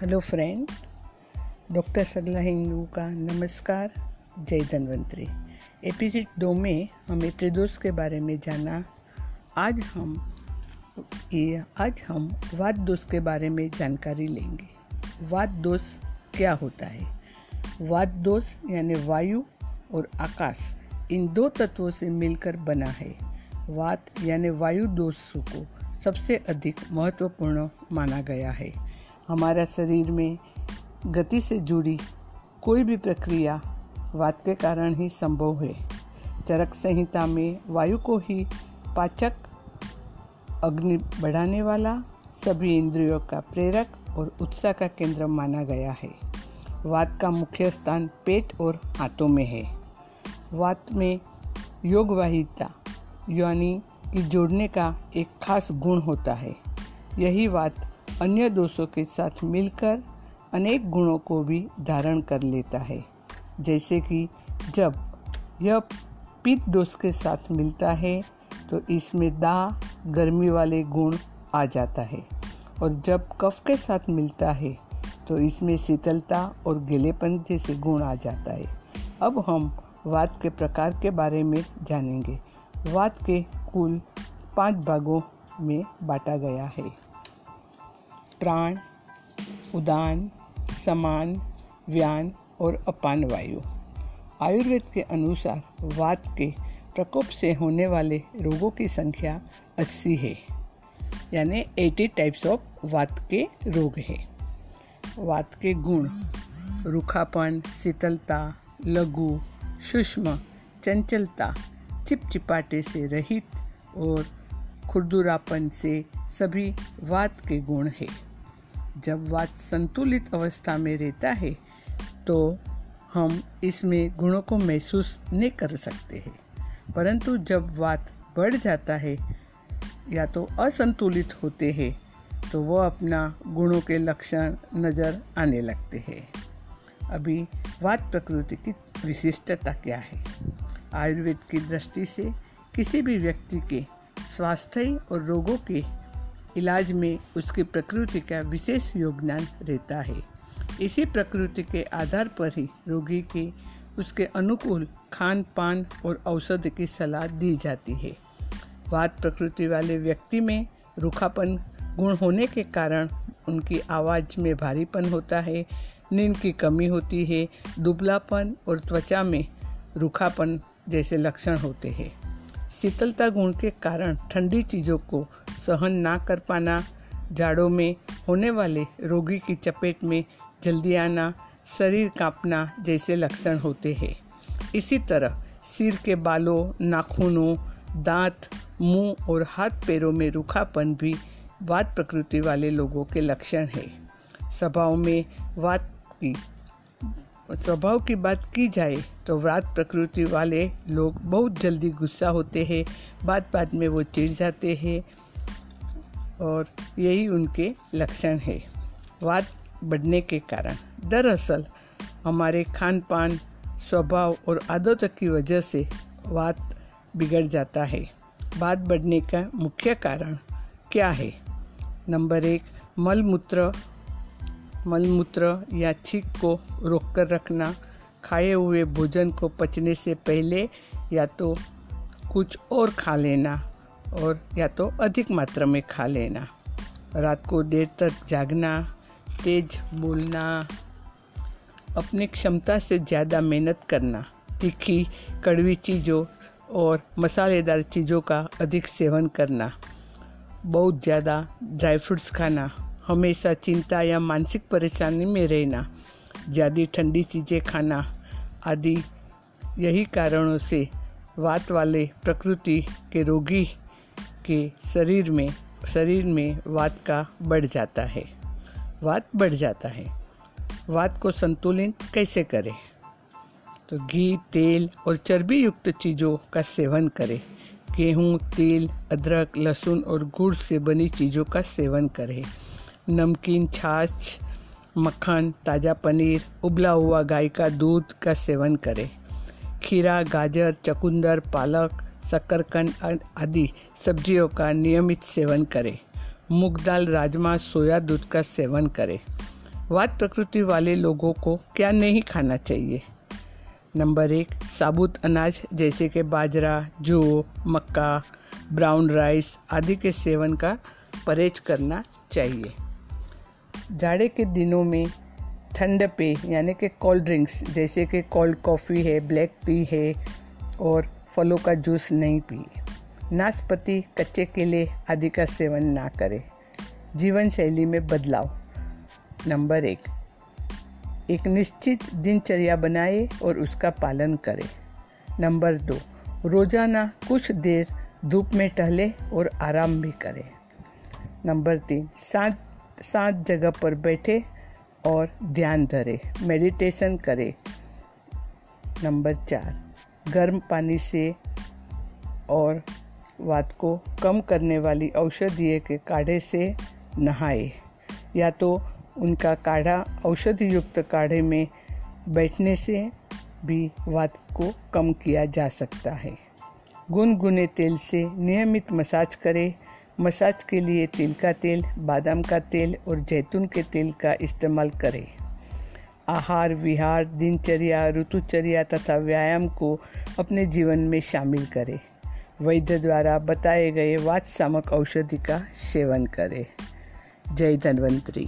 Hello friend doctor Sarla Hindu का नमस्कार जय धनवंतरी एपिसोड दो में हमें त्रिदोष के बारे में जाना। आज हम, ये, आज हम वाद दोष के बारे में जानकारी लेंगे। वाद दोष क्या होता है? वाद दोष यानी वायु और आकाश, इन दो तत्वों से मिलकर बना है। वात यानी वायु दोष को सबसे अधिक महत्वपूर्ण माना गया है। हमारा शरीर में गति से जुड़ी कोई भी प्रक्रिया वात के कारण ही संभव है। चरक संहिता में वायु को ही पाचक अग्नि बढ़ाने वाला सभी इंद्रियों का प्रेरक और उत्साह का केंद्र माना गया है। वात का मुख्य स्थान पेट और हाथों में है। वात में योगवाहिता यानी कि जोड़ने का एक खास गुण होता है। यही बात अन्य दोषों के साथ मिलकर अनेक गुणों को भी धारण कर लेता है। जैसे कि जब यह पित्त दोष के साथ मिलता है तो इसमें दा गर्मी वाले गुण आ जाता है। और जब कफ के साथ मिलता है तो इसमें शीतलता और गीलेपन जैसे गुण आ जाता है। अब हम वात के प्रकार के बारे में जानेंगे। वात के कुल पाँच भागों में बांटा गया है। प्राण, उदान, समान, व्यान और अपान वायु। आयुर्वेद के अनुसार वात के प्रकोप से होने वाले रोगों की संख्या 80 है, यानी 80 टाइप्स ऑफ़ वात के रोग है। वात के गुण, रूखापन, शीतलता, लघु, सूक्ष्म, चंचलता, चिपचिपाटे से रहित और खुरदुरापन से सभी वात के गुण है। जब वात संतुलित अवस्था में रहता है तो हम इसमें गुणों को महसूस नहीं कर सकते हैं। परंतु जब वात बढ़ जाता है, या तो असंतुलित होते हैं तो वो अपना गुणों के लक्षण नज़र आने लगते हैं। अभी वात प्रकृति की विशिष्टता क्या है? आयुर्वेद की दृष्टि से किसी भी व्यक्ति के स्वास्थ्य और रोगों के इलाज में उसकी प्रकृति का विशेष योगदान रहता है। इसी प्रकृति के आधार पर ही रोगी के उसके अनुकूल खान पान और औषध की सलाह दी जाती है। वात प्रकृति वाले व्यक्ति में रूखापन गुण होने के कारण उनकी आवाज़ में भारीपन होता है, नींद की कमी होती है, दुबलापन और त्वचा में रूखापन जैसे लक्षण होते हैं। शीतलता गुण के कारण ठंडी चीज़ों को सहन ना कर पाना, जाड़ों में होने वाले रोगी की चपेट में जल्दी आना, शरीर कांपना जैसे लक्षण होते हैं। इसी तरह सिर के बालों, नाखूनों, दांत, मुँह और हाथ पैरों में रूखापन भी वात प्रकृति वाले लोगों के लक्षण है। स्वभाव में वात की स्वभाव की बात की जाए तो व्रात प्रकृति वाले लोग बहुत जल्दी गुस्सा होते हैं बात बात में वो चिढ़ जाते हैं और यही उनके लक्षण है। वाद बढ़ने के कारण। दरअसल, हमारे खान पान स्वभाव और आदतों की वजह से वात बिगड़ जाता है। बात बढ़ने का मुख्य कारण क्या है? नंबर एक, मलमूत्र मलमूत्र या छींक को रोककर रखना, खाए हुए भोजन को पचने से पहले या तो कुछ और खा लेना और या तो अधिक मात्रा में खा लेना। रात को देर तक जागना, तेज बोलना, अपनी क्षमता से ज़्यादा मेहनत करना, तीखी, कड़वी चीज़ों और मसालेदार चीज़ों का अधिक सेवन करना, बहुत ज़्यादा ड्राई फ्रूट्स खाना हमेशा चिंता या मानसिक परेशानी में रहना, ज़्यादा ठंडी चीज़ें खाना आदि यही कारणों से वात वाले प्रकृति के रोगी के शरीर में शरीर में वात का बढ़ जाता है। वात बढ़ जाता है। वात को संतुलित कैसे करें? तो घी, तेल और चर्बी युक्त चीज़ों का सेवन करें। गेहूँ, तेल, अदरक, लहसुन और गुड़ से बनी चीज़ों का सेवन करें। नमकीन, छाछ, मक्खन, ताज़ा पनीर, उबला हुआ गाय का दूध का सेवन करें। खीरा, गाजर, चकुंदर, पालक, शकरकंद आदि सब्जियों का नियमित सेवन करें। मूंग दाल, राजमा, सोया दूध का सेवन करें। वात प्रकृति वाले लोगों को क्या नहीं खाना चाहिए? नंबर एक, साबुत अनाज जैसे कि बाजरा, जौ, मक्का, ब्राउन राइस आदि के सेवन का परहेज करना चाहिए। जाड़े के दिनों में ठंड पेय यानी कि कोल्ड ड्रिंक्स जैसे कि कोल्ड कॉफ़ी है ब्लैक टी है, और फलों का जूस नहीं पिए। नाशपति कच्चे केले आदि का सेवन ना करें। जीवन शैली में बदलाव। नंबर एक एक निश्चित दिनचर्या बनाए और उसका पालन करें। नंबर दो, रोज़ाना कुछ देर धूप में टहले और आराम भी करें। नंबर तीन, सात सात जगह पर बैठे और ध्यान धरे मेडिटेशन करे। नंबर चार, गर्म पानी से और वात को कम करने वाली औषधीय के काढ़े से नहाए। या तो उनका काढ़ा औषधि युक्त काढ़े में बैठने से भी वात को कम किया जा सकता है। गुनगुने तेल से नियमित मसाज करें मसाज के लिए तिल का तेल, बादाम का तेल और जैतून के तेल का इस्तेमाल करें। आहार, विहार, दिनचर्या, ऋतुचर्या तथा व्यायाम को अपने जीवन में शामिल करें। वैद्य द्वारा बताए गए वात सामक औषधि का सेवन करें। जय धन्वंतरी।